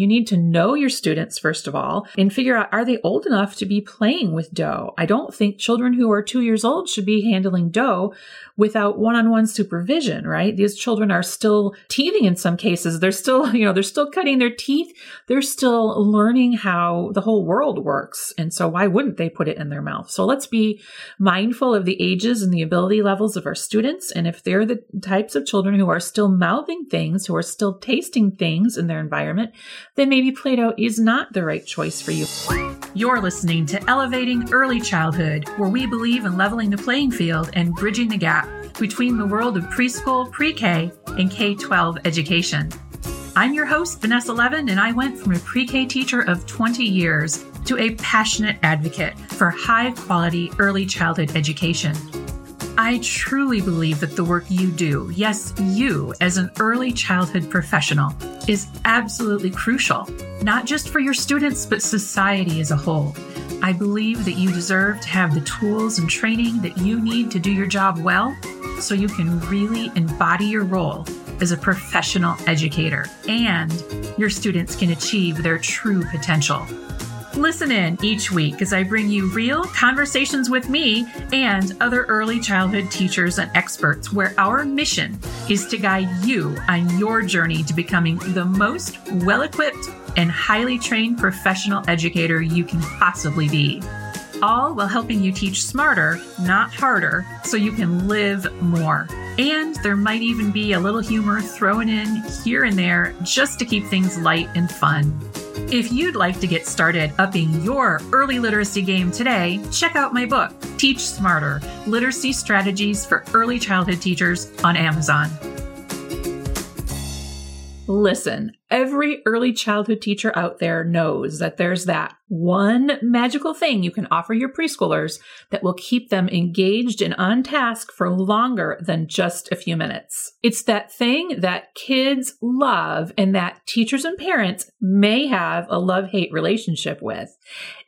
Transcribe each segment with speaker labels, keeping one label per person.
Speaker 1: You need to know your students, first of all, and figure out are they old enough to be playing with dough? I don't think children who are two years old should be handling dough without one on one supervision, right? These children are still teething in some cases. They're still, you know, they're still cutting their teeth. They're still learning how the whole world works. And so why wouldn't they put it in their mouth? So let's be mindful of the ages and the ability levels of our students. And if they're the types of children who are still mouthing things, who are still tasting things in their environment, then maybe Play Doh is not the right choice for you. You're listening to Elevating Early Childhood, where we believe in leveling the playing field and bridging the gap between the world of preschool, pre K, and K 12 education. I'm your host, Vanessa Levin, and I went from a pre K teacher of 20 years to a passionate advocate for high quality early childhood education. I truly believe that the work you do, yes, you as an early childhood professional, is absolutely crucial, not just for your students, but society as a whole. I believe that you deserve to have the tools and training that you need to do your job well so you can really embody your role as a professional educator and your students can achieve their true potential. Listen in each week as I bring you real conversations with me and other early childhood teachers and experts, where our mission is to guide you on your journey to becoming the most well equipped and highly trained professional educator you can possibly be. All while helping you teach smarter, not harder, so you can live more. And there might even be a little humor thrown in here and there just to keep things light and fun. If you'd like to get started upping your early literacy game today, check out my book, Teach Smarter Literacy Strategies for Early Childhood Teachers on Amazon. Listen, every early childhood teacher out there knows that there's that one magical thing you can offer your preschoolers that will keep them engaged and on task for longer than just a few minutes. It's that thing that kids love and that teachers and parents may have a love hate relationship with.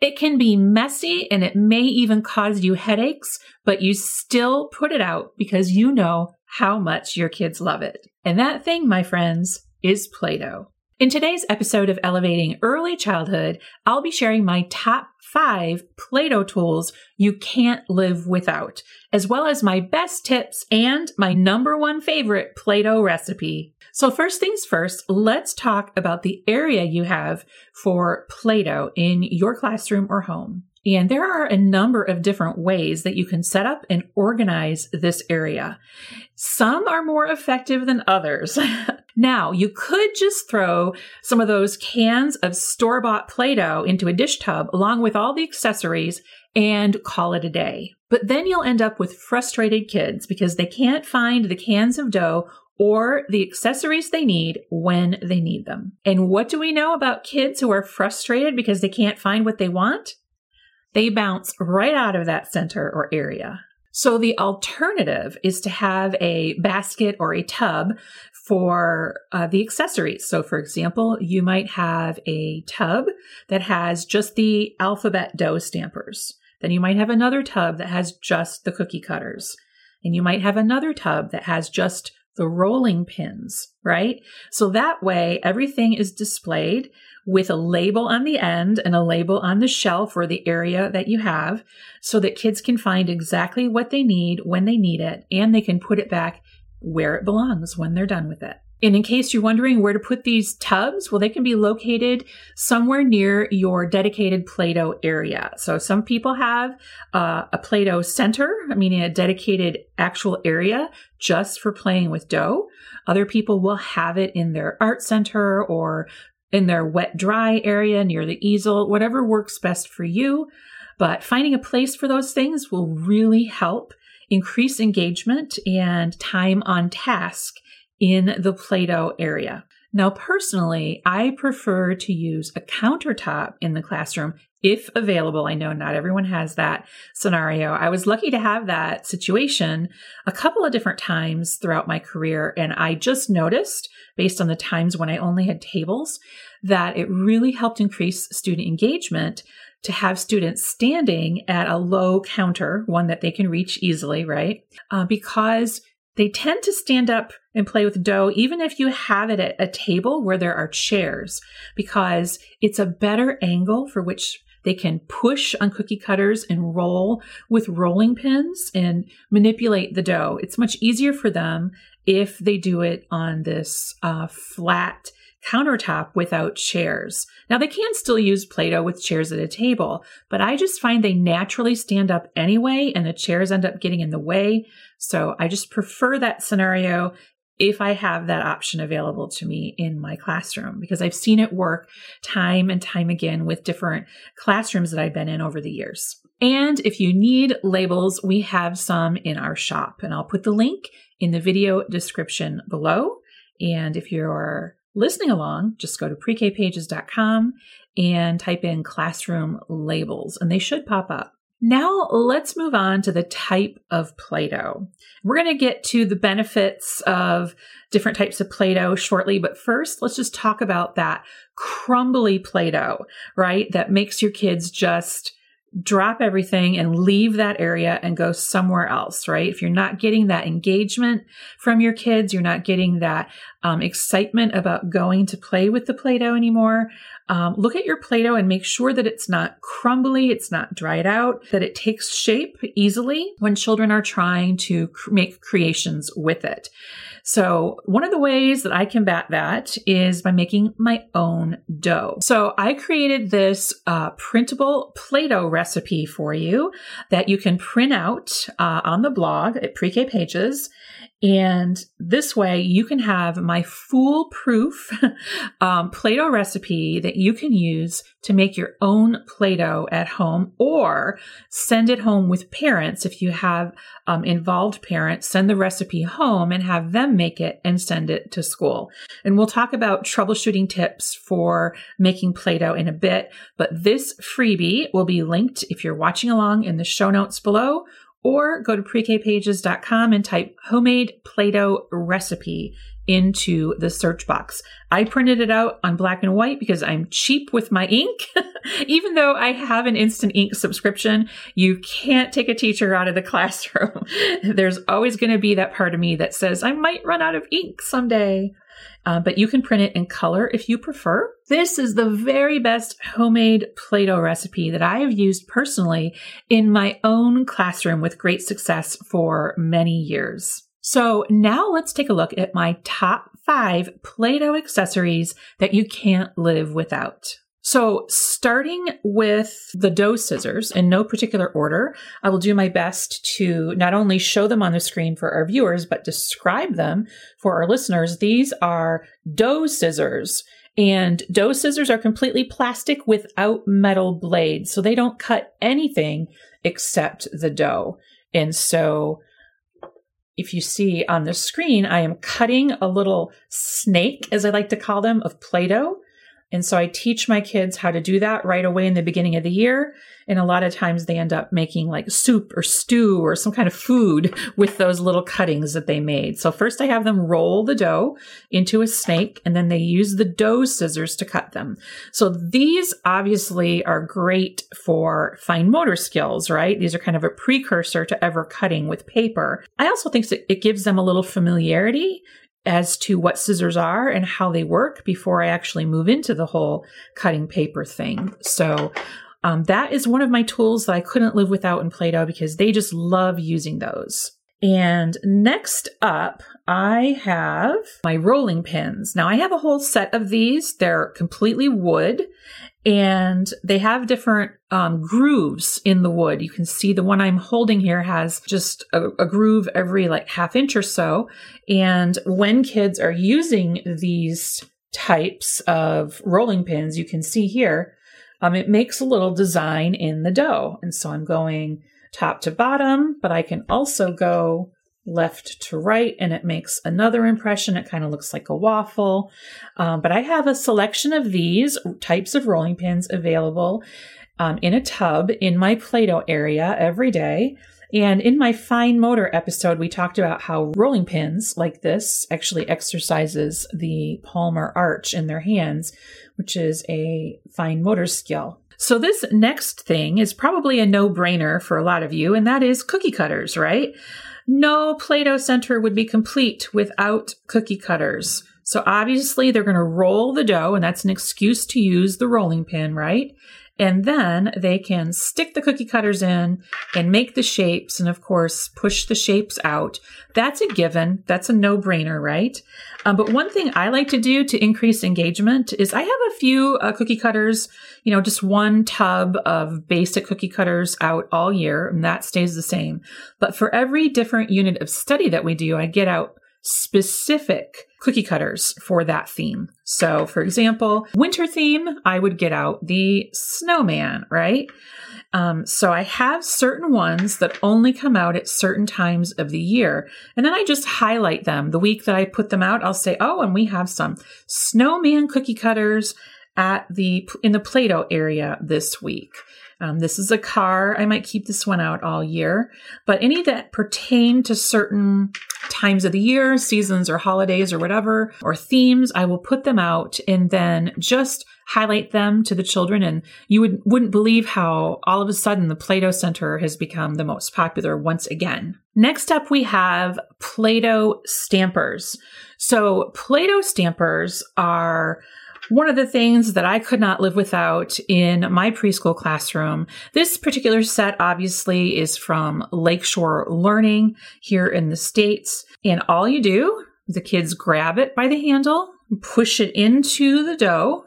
Speaker 1: It can be messy and it may even cause you headaches, but you still put it out because you know how much your kids love it. And that thing, my friends, is Play Doh. In today's episode of Elevating Early Childhood, I'll be sharing my top five Play Doh tools you can't live without, as well as my best tips and my number one favorite Play Doh recipe. So, first things first, let's talk about the area you have for Play Doh in your classroom or home. And there are a number of different ways that you can set up and organize this area. Some are more effective than others. now, you could just throw some of those cans of store bought Play Doh into a dish tub along with all the accessories and call it a day. But then you'll end up with frustrated kids because they can't find the cans of dough or the accessories they need when they need them. And what do we know about kids who are frustrated because they can't find what they want? They bounce right out of that center or area. So the alternative is to have a basket or a tub for uh, the accessories. So, for example, you might have a tub that has just the alphabet dough stampers. Then you might have another tub that has just the cookie cutters. And you might have another tub that has just the rolling pins, right? So that way everything is displayed with a label on the end and a label on the shelf or the area that you have so that kids can find exactly what they need when they need it and they can put it back where it belongs when they're done with it. And in case you're wondering where to put these tubs, well, they can be located somewhere near your dedicated Play Doh area. So some people have uh, a Play Doh center, meaning a dedicated actual area just for playing with dough. Other people will have it in their art center or in their wet dry area near the easel, whatever works best for you. But finding a place for those things will really help increase engagement and time on task in the Play Doh area. Now, personally, I prefer to use a countertop in the classroom if available. I know not everyone has that scenario. I was lucky to have that situation a couple of different times throughout my career. And I just noticed, based on the times when I only had tables, that it really helped increase student engagement to have students standing at a low counter, one that they can reach easily, right? Uh, because they tend to stand up and play with dough, even if you have it at a table where there are chairs, because it's a better angle for which they can push on cookie cutters and roll with rolling pins and manipulate the dough. It's much easier for them if they do it on this uh, flat countertop without chairs. Now they can still use Play-Doh with chairs at a table, but I just find they naturally stand up anyway and the chairs end up getting in the way. So I just prefer that scenario if I have that option available to me in my classroom because I've seen it work time and time again with different classrooms that I've been in over the years. And if you need labels, we have some in our shop and I'll put the link in the video description below. And if you're listening along, just go to prekpages.com and type in classroom labels and they should pop up. Now let's move on to the type of Play-Doh. We're going to get to the benefits of different types of Play-Doh shortly, but first let's just talk about that crumbly Play-Doh, right? That makes your kids just drop everything and leave that area and go somewhere else, right? If you're not getting that engagement from your kids, you're not getting that um, excitement about going to play with the Play Doh anymore, um, look at your Play Doh and make sure that it's not crumbly, it's not dried out, that it takes shape easily when children are trying to cr- make creations with it. So one of the ways that I combat that is by making my own dough. So I created this uh, printable Play-Doh recipe for you that you can print out uh, on the blog at Pre-K Pages. And this way you can have my foolproof um, Play-Doh recipe that you can use to make your own Play-Doh at home or send it home with parents. If you have um, involved parents, send the recipe home and have them make it and send it to school. And we'll talk about troubleshooting tips for making Play-Doh in a bit, but this freebie will be linked if you're watching along in the show notes below or go to prekpages.com and type homemade Play-Doh recipe into the search box. I printed it out on black and white because I'm cheap with my ink. Even though I have an instant ink subscription, you can't take a teacher out of the classroom. There's always going to be that part of me that says I might run out of ink someday. Uh, but you can print it in color if you prefer. This is the very best homemade Play Doh recipe that I have used personally in my own classroom with great success for many years. So now let's take a look at my top five Play Doh accessories that you can't live without. So, starting with the dough scissors in no particular order, I will do my best to not only show them on the screen for our viewers, but describe them for our listeners. These are dough scissors. And dough scissors are completely plastic without metal blades. So they don't cut anything except the dough. And so if you see on the screen, I am cutting a little snake, as I like to call them, of Play Doh. And so I teach my kids how to do that right away in the beginning of the year. And a lot of times they end up making like soup or stew or some kind of food with those little cuttings that they made. So first I have them roll the dough into a snake and then they use the dough scissors to cut them. So these obviously are great for fine motor skills, right? These are kind of a precursor to ever cutting with paper. I also think it gives them a little familiarity as to what scissors are and how they work before I actually move into the whole cutting paper thing. So um, that is one of my tools that I couldn't live without in Play Doh because they just love using those. And next up, I have my rolling pins. Now I have a whole set of these. They're completely wood and they have different um, grooves in the wood. You can see the one I'm holding here has just a, a, groove every like half inch or so. And when kids are using these types of rolling pins, you can see here, um, it makes a little design in the dough. And so I'm going top to bottom, but I can also go left to right and it makes another impression. It kind of looks like a waffle. Um, but I have a selection of these types of rolling pins available um, in a tub in my Play Doh area every day. And in my fine motor episode, we talked about how rolling pins like this actually exercises the palmar arch in their hands, which is a fine motor skill. So this next thing is probably a no brainer for a lot of you, and that is cookie cutters, right? No Play Doh center would be complete without cookie cutters. So obviously they're going to roll the dough, and that's an excuse to use the rolling pin, right? And then they can stick the cookie cutters in and make the shapes and, of course, push the shapes out. That's a given. That's a no brainer, right? Um, but one thing I like to do to increase engagement is I have a few uh, cookie cutters, you know, just one tub of basic cookie cutters out all year, and that stays the same. But for every different unit of study that we do, I get out specific cookie cutters for that theme. So, for example, winter theme, I would get out the snowman, right? Um, so I have certain ones that only come out at certain times of the year. And then I just highlight them. The week that I put them out, I'll say, oh, and we have some snowman cookie cutters at the in the Play-Doh area this week. Um, this is a car. I might keep this one out all year, but any that pertain to certain times of the year, seasons or holidays or whatever, or themes, I will put them out and then just highlight them to the children. And you would, wouldn't believe how all of a sudden the Play Doh Center has become the most popular once again. Next up, we have Play Doh stampers. So Play Doh stampers are one of the things that I could not live without in my preschool classroom. This particular set obviously is from Lakeshore Learning here in the States. And all you do, the kids grab it by the handle, push it into the dough,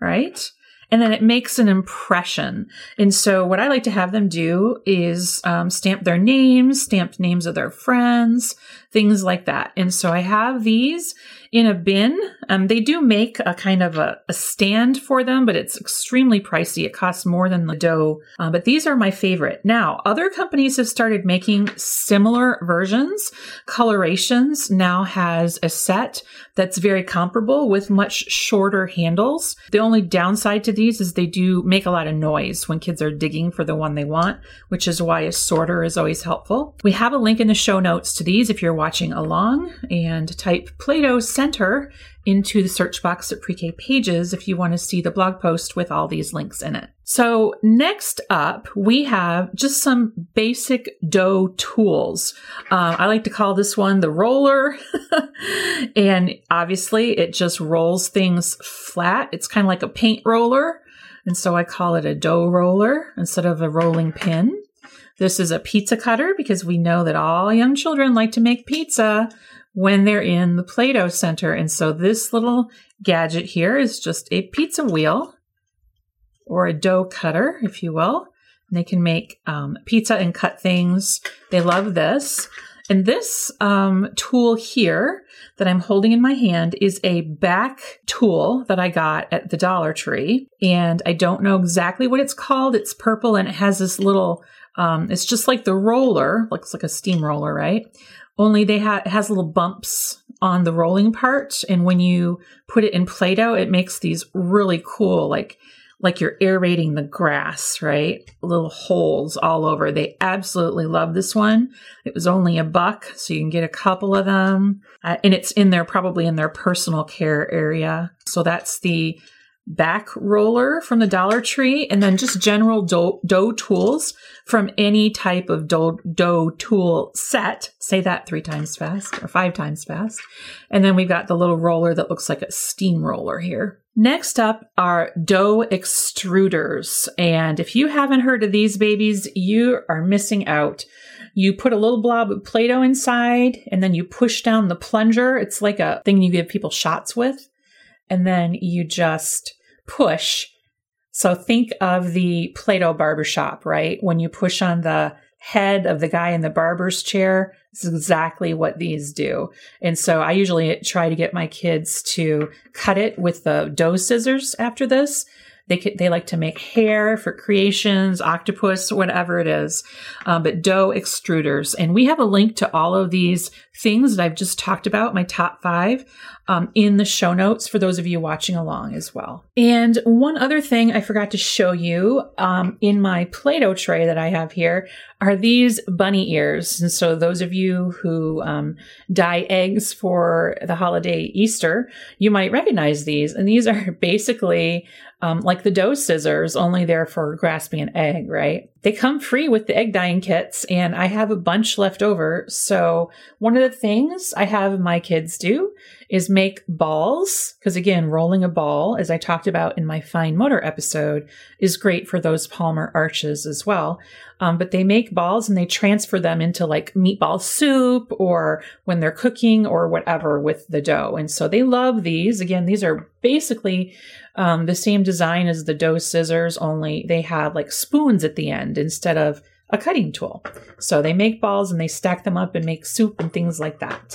Speaker 1: right? and then it makes an impression. And so, what I like to have them do is um, stamp their names, stamp names of their friends, things like that. And so, I have these in a bin. Um, they do make a kind of a, a, stand for them, but it's extremely pricey. It costs more than the dough. Uh, but these are my favorite. Now, other companies have started making similar versions. Colorations now has a set that's very comparable with much shorter handles. The only downside to these is they do make a lot of noise when kids are digging for the one they want, which is why a sorter is always helpful. We have a link in the show notes to these if you're watching along and type Play-Doh center into the search box at pre-K pages if you want to see the blog post with all these links in it. So next up, we have just some basic dough tools. Uh, I like to call this one the roller. and obviously it just rolls things flat. It's kind of like a paint roller. And so I call it a dough roller instead of a rolling pin. This is a pizza cutter because we know that all young children like to make pizza when they're in the Play Doh Center. And so this little gadget here is just a pizza wheel or a dough cutter, if you will. And they can make um, pizza and cut things. They love this. And this um, tool here that I'm holding in my hand is a back tool that I got at the Dollar Tree. And I don't know exactly what it's called. It's purple and it has this little, um, it's just like the roller, looks like a steamroller, right? only they ha- it has little bumps on the rolling part and when you put it in play-doh it makes these really cool like like you're aerating the grass right? Little holes all over. They absolutely love this one. It was only a buck so you can get a couple of them. Uh, and it's in there probably in their personal care area. So that's the back roller from the Dollar Tree, and then just general dough, dough tools from any type of dough, dough tool set. Say that three times fast or five times fast. And then we've got the little roller that looks like a steam roller here. Next up are dough extruders. And if you haven't heard of these babies, you are missing out. You put a little blob of Play Doh inside and then you push down the plunger. It's like a thing you give people shots with. And then you just push. So think of the Play Doh barbershop, right? When you push on the head of the guy in the barber's chair, this is exactly what these do. And so I usually try to get my kids to cut it with the dough scissors after this. They they like to make hair for creations, octopus, whatever it is. Um, but dough extruders, and we have a link to all of these things that I've just talked about, my top five, um, in the show notes for those of you watching along as well. And one other thing I forgot to show you um, in my Play Doh tray that I have here are these bunny ears. And so, those of you who um, dye eggs for the holiday Easter, you might recognize these. And these are basically um, like the dough scissors, only there for grasping an egg, right? They come free with the egg dyeing kits, and I have a bunch left over. So, one of the things I have my kids do is make balls. Because again, rolling a ball, as I talked about in my fine motor episode, is great for those palmar arches as well. Um, but they make balls and they transfer them into like meatball soup or when they're cooking or whatever with the dough. And so they love these. Again, these are basically um, the same design as the dough scissors, only they have like spoons at the end instead of a cutting tool. So they make balls and they stack them up and make soup and things like that.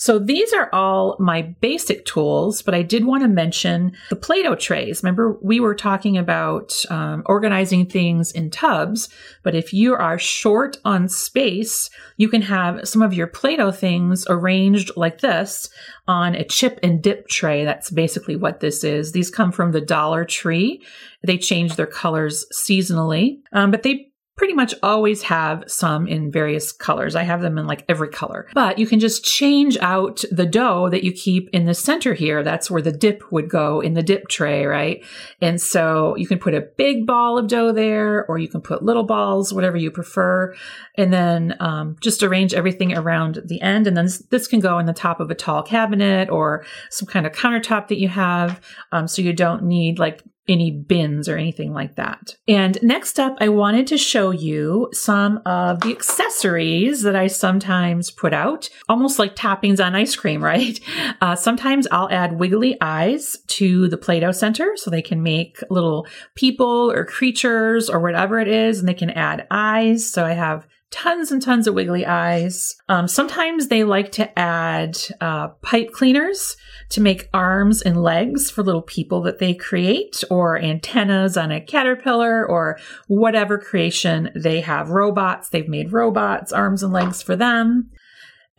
Speaker 1: So these are all my basic tools, but I did want to mention the Play-Doh trays. Remember, we were talking about um, organizing things in tubs, but if you are short on space, you can have some of your Play-Doh things arranged like this on a chip and dip tray. That's basically what this is. These come from the Dollar Tree. They change their colors seasonally, um, but they pretty much always have some in various colors. I have them in like every color. But you can just change out the dough that you keep in the center here. That's where the dip would go in the dip tray, right? And so you can put a big ball of dough there, or you can put little balls, whatever you prefer. And then um, just arrange everything around the end. And then this, can go in the top of a tall cabinet or some kind of countertop that you have. Um, so you don't need like any bins or anything like that. And next up, I wanted to show you some of the accessories that I sometimes put out, almost like toppings on ice cream, right? Uh, sometimes I'll add wiggly eyes to the Play Doh center so they can make little people or creatures or whatever it is, and they can add eyes. So I have tons and tons of wiggly eyes. Um, sometimes they like to add uh, pipe cleaners to make arms and legs for little people that they create, or antennas on a caterpillar, or whatever creation they have. Robots, they've made robots, arms and legs for them.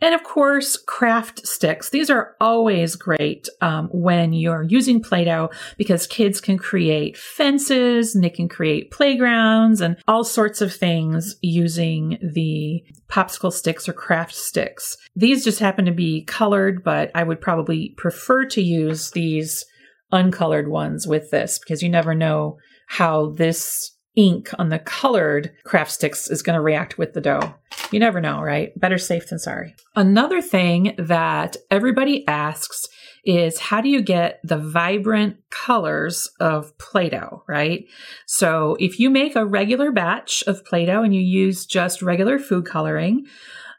Speaker 1: And of course, craft sticks. These are always great um, when you're using Play Doh because kids can create fences and they can create playgrounds and all sorts of things using the popsicle sticks or craft sticks. These just happen to be colored, but I would probably prefer to use these uncolored ones with this because you never know how this ink on the colored craft sticks is going to react with the dough. You never know, right? Better safe than sorry. Another thing that everybody asks is how do you get the vibrant colors of Play Doh, right? So if you make a regular batch of Play Doh and you use just regular food coloring,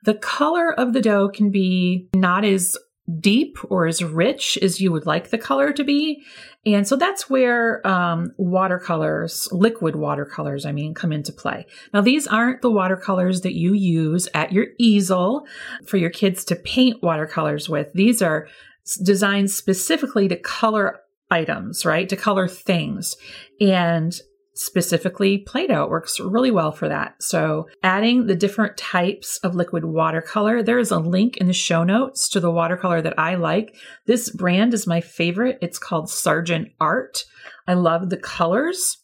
Speaker 1: the color of the dough can be not as deep or as rich as you would like the color to be. And so that's where um, watercolors, liquid watercolors, I mean, come into play. Now, these aren't the watercolors that you use at your easel for your kids to paint watercolors with. These are designed specifically to color items, right? To color things. And specifically Play Doh. Works really well for that. So, adding the different types of liquid watercolor, there is a link in the show notes to the watercolor that I like. This brand is my favorite. It's called Sargent Art. I love the colors.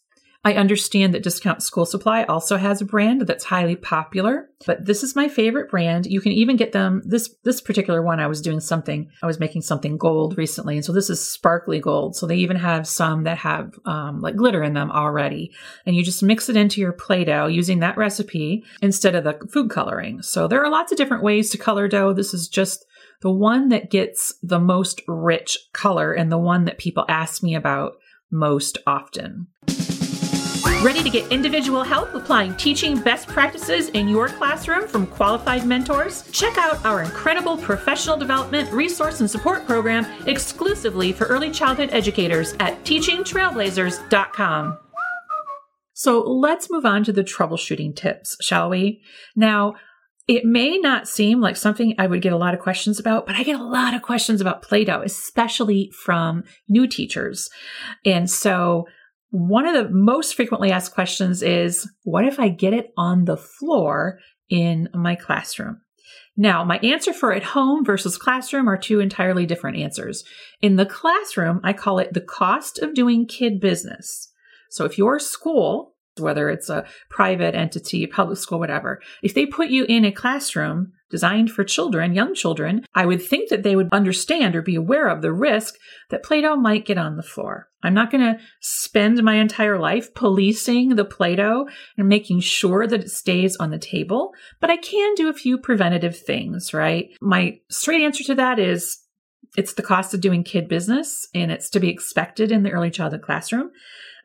Speaker 1: I understand that Discount School Supply also has a brand that's highly popular, but this is my favorite brand. You can even get them this this particular one I was doing something I was making something gold recently, and so this is sparkly gold. So they even have some that have um, like glitter in them already, and you just mix it into your Play-Doh using that recipe instead of the food coloring. So there are lots of different ways to color dough. This is just the one that gets the most rich color and the one that people ask me about most often. Ready to get individual help applying teaching best practices in your classroom from qualified mentors? Check out our incredible professional development resource and support program exclusively for early childhood educators at teachingtrailblazers.com. So let's move on to the troubleshooting tips, shall we? Now, it may not seem like something I would get a lot of questions about, but I get a lot of questions about Play Doh, especially from new teachers. And so one of the most frequently asked questions is What if I get it on the floor in my classroom? Now, my answer for at home versus classroom are two entirely different answers. In the classroom, I call it the cost of doing kid business. So if your school, whether it's a private entity, public school, whatever, if they put you in a classroom designed for children, young children, I would think that they would understand or be aware of the risk that Play Doh might get on the floor. I'm not going to spend my entire life policing the Play Doh and making sure that it stays on the table, but I can do a few preventative things, right? My straight answer to that is it's the cost of doing kid business and it's to be expected in the early childhood classroom.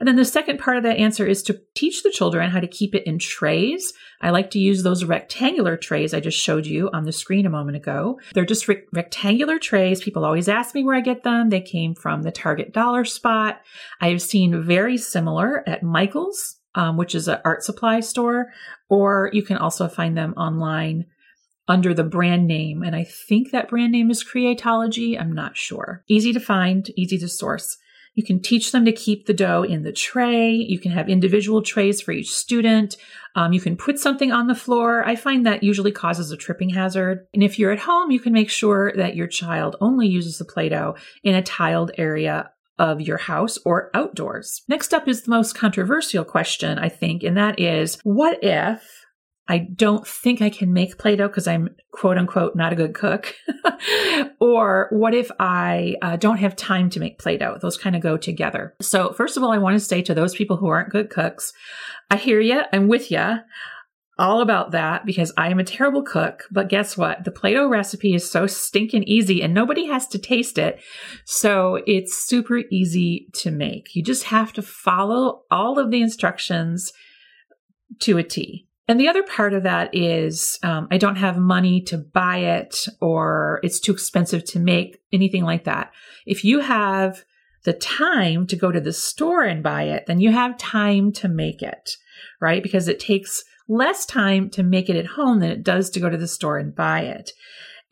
Speaker 1: And then the second part of that answer is to teach the children how to keep it in trays. I like to use those rectangular trays I just showed you on the screen a moment ago. They're just re- rectangular trays. People always ask me where I get them. They came from the Target Dollar Spot. I have seen very similar at Michael's, um, which is an art supply store, or you can also find them online under the brand name. And I think that brand name is Creatology. I'm not sure. Easy to find, easy to source. You can teach them to keep the dough in the tray. You can have individual trays for each student. Um, you can put something on the floor. I find that usually causes a tripping hazard. And if you're at home, you can make sure that your child only uses the Play Doh in a tiled area of your house or outdoors. Next up is the most controversial question, I think, and that is what if I don't think I can make Play Doh because I'm quote unquote not a good cook. or what if I uh, don't have time to make Play Doh? Those kind of go together. So, first of all, I want to say to those people who aren't good cooks, I hear you, I'm with you. All about that because I am a terrible cook. But guess what? The Play Doh recipe is so stinking easy and nobody has to taste it. So it's super easy to make. You just have to follow all of the instructions to a T. And the other part of that is um, I don't have money to buy it or it's too expensive to make anything like that. If you have the time to go to the store and buy it, then you have time to make it, right? Because it takes less time to make it at home than it does to go to the store and buy it.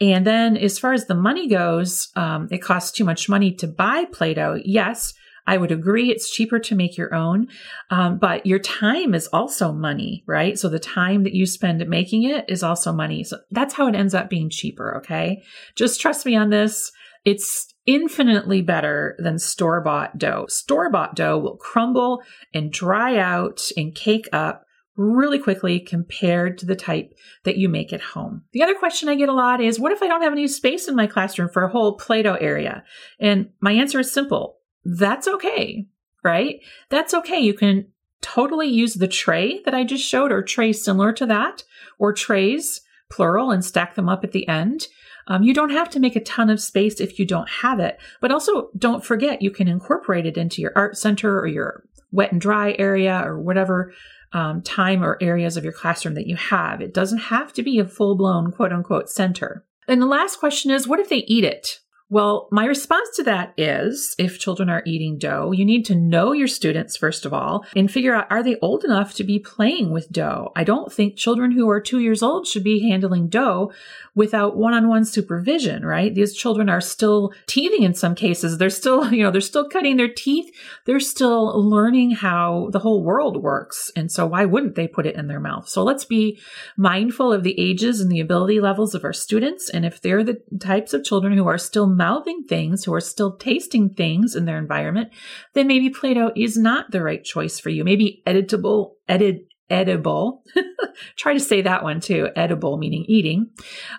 Speaker 1: And then as far as the money goes, um, it costs too much money to buy Play Doh. Yes, I would agree it's cheaper to make your own, um, but your time is also money, right? So the time that you spend making it is also money. So that's how it ends up being cheaper, okay? Just trust me on this. It's infinitely better than store bought dough. Store bought dough will crumble and dry out and cake up really quickly compared to the type that you make at home. The other question I get a lot is what if I don't have any space in my classroom for a whole Play Doh area? And my answer is simple that's okay, right? That's okay. You can totally use the tray that I just showed or trays similar to that or trays, plural, and stack them up at the end. Um, you don't have to make a ton of space if you don't have it, but also don't forget you can incorporate it into your art center or your wet and dry area or whatever um, time or areas of your classroom that you have. It doesn't have to be a full blown quote unquote center. And the last question is what if they eat it? Well, my response to that is if children are eating dough, you need to know your students, first of all, and figure out are they old enough to be playing with dough? I don't think children who are two years old should be handling dough without one on one supervision, right? These children are still teething in some cases. They're still, you know, they're still cutting their teeth. They're still learning how the whole world works. And so why wouldn't they put it in their mouth? So let's be mindful of the ages and the ability levels of our students. And if they're the types of children who are still mouthing things, who are still tasting things in their environment, then maybe Play Doh is not the right choice for you. Maybe editable, edit, edible. Try to say that one too. Edible meaning eating.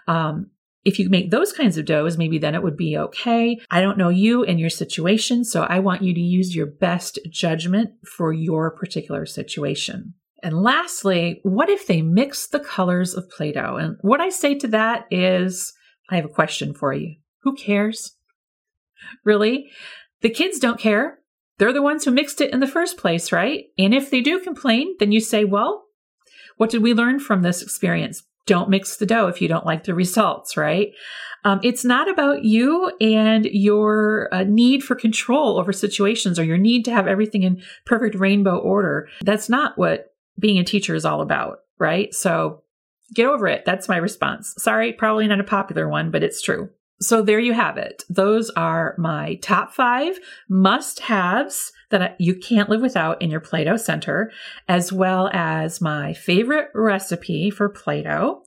Speaker 1: Um, if you make those kinds of doughs, maybe then it would be okay. I don't know you and your situation, so I want you to use your best judgment for your particular situation. And lastly, what if they mix the colors of Play Doh? And what I say to that is I have a question for you. Who cares? Really? The kids don't care. They're the ones who mixed it in the first place, right? And if they do complain, then you say, well, what did we learn from this experience? Don't mix the dough if you don't like the results, right? Um, it's not about you and your uh, need for control over situations or your need to have everything in perfect rainbow order. That's not what being a teacher is all about, right? So get over it. That's my response. Sorry, probably not a popular one, but it's true. So there you have it. Those are my top five must haves that you can't live without in your Play Doh center, as well as my favorite recipe for Play Doh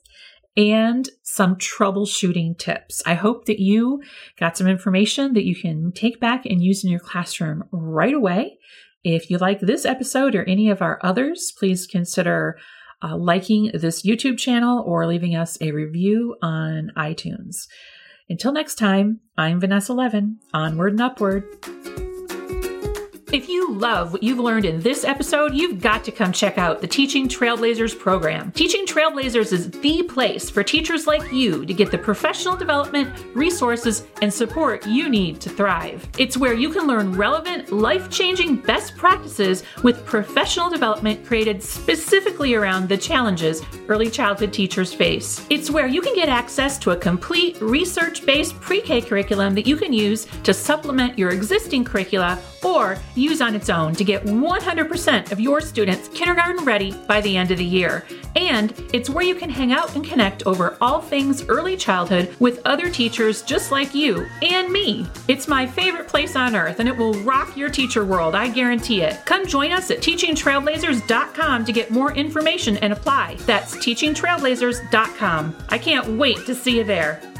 Speaker 1: and some troubleshooting tips. I hope that you got some information that you can take back and use in your classroom right away. If you like this episode or any of our others, please consider uh, liking this YouTube channel or leaving us a review on iTunes. Until next time, I'm Vanessa Levin. Onward and upward. If you love what you've learned in this episode, you've got to come check out the Teaching Trailblazers program. Teaching Trailblazers is the place for teachers like you to get the professional development, resources, and support you need to thrive. It's where you can learn relevant, life changing best practices with professional development created specifically around the challenges early childhood teachers face. It's where you can get access to a complete research based pre K curriculum that you can use to supplement your existing curricula or use on its own to get 100% of your students kindergarten ready by the end of the year. And it's where you can hang out and connect over all things early childhood with other teachers just like you and me. It's my favorite place on earth and it will rock your teacher world, I guarantee it. Come join us at teachingtrailblazers.com to get more information and apply. That's teachingtrailblazers.com. I can't wait to see you there.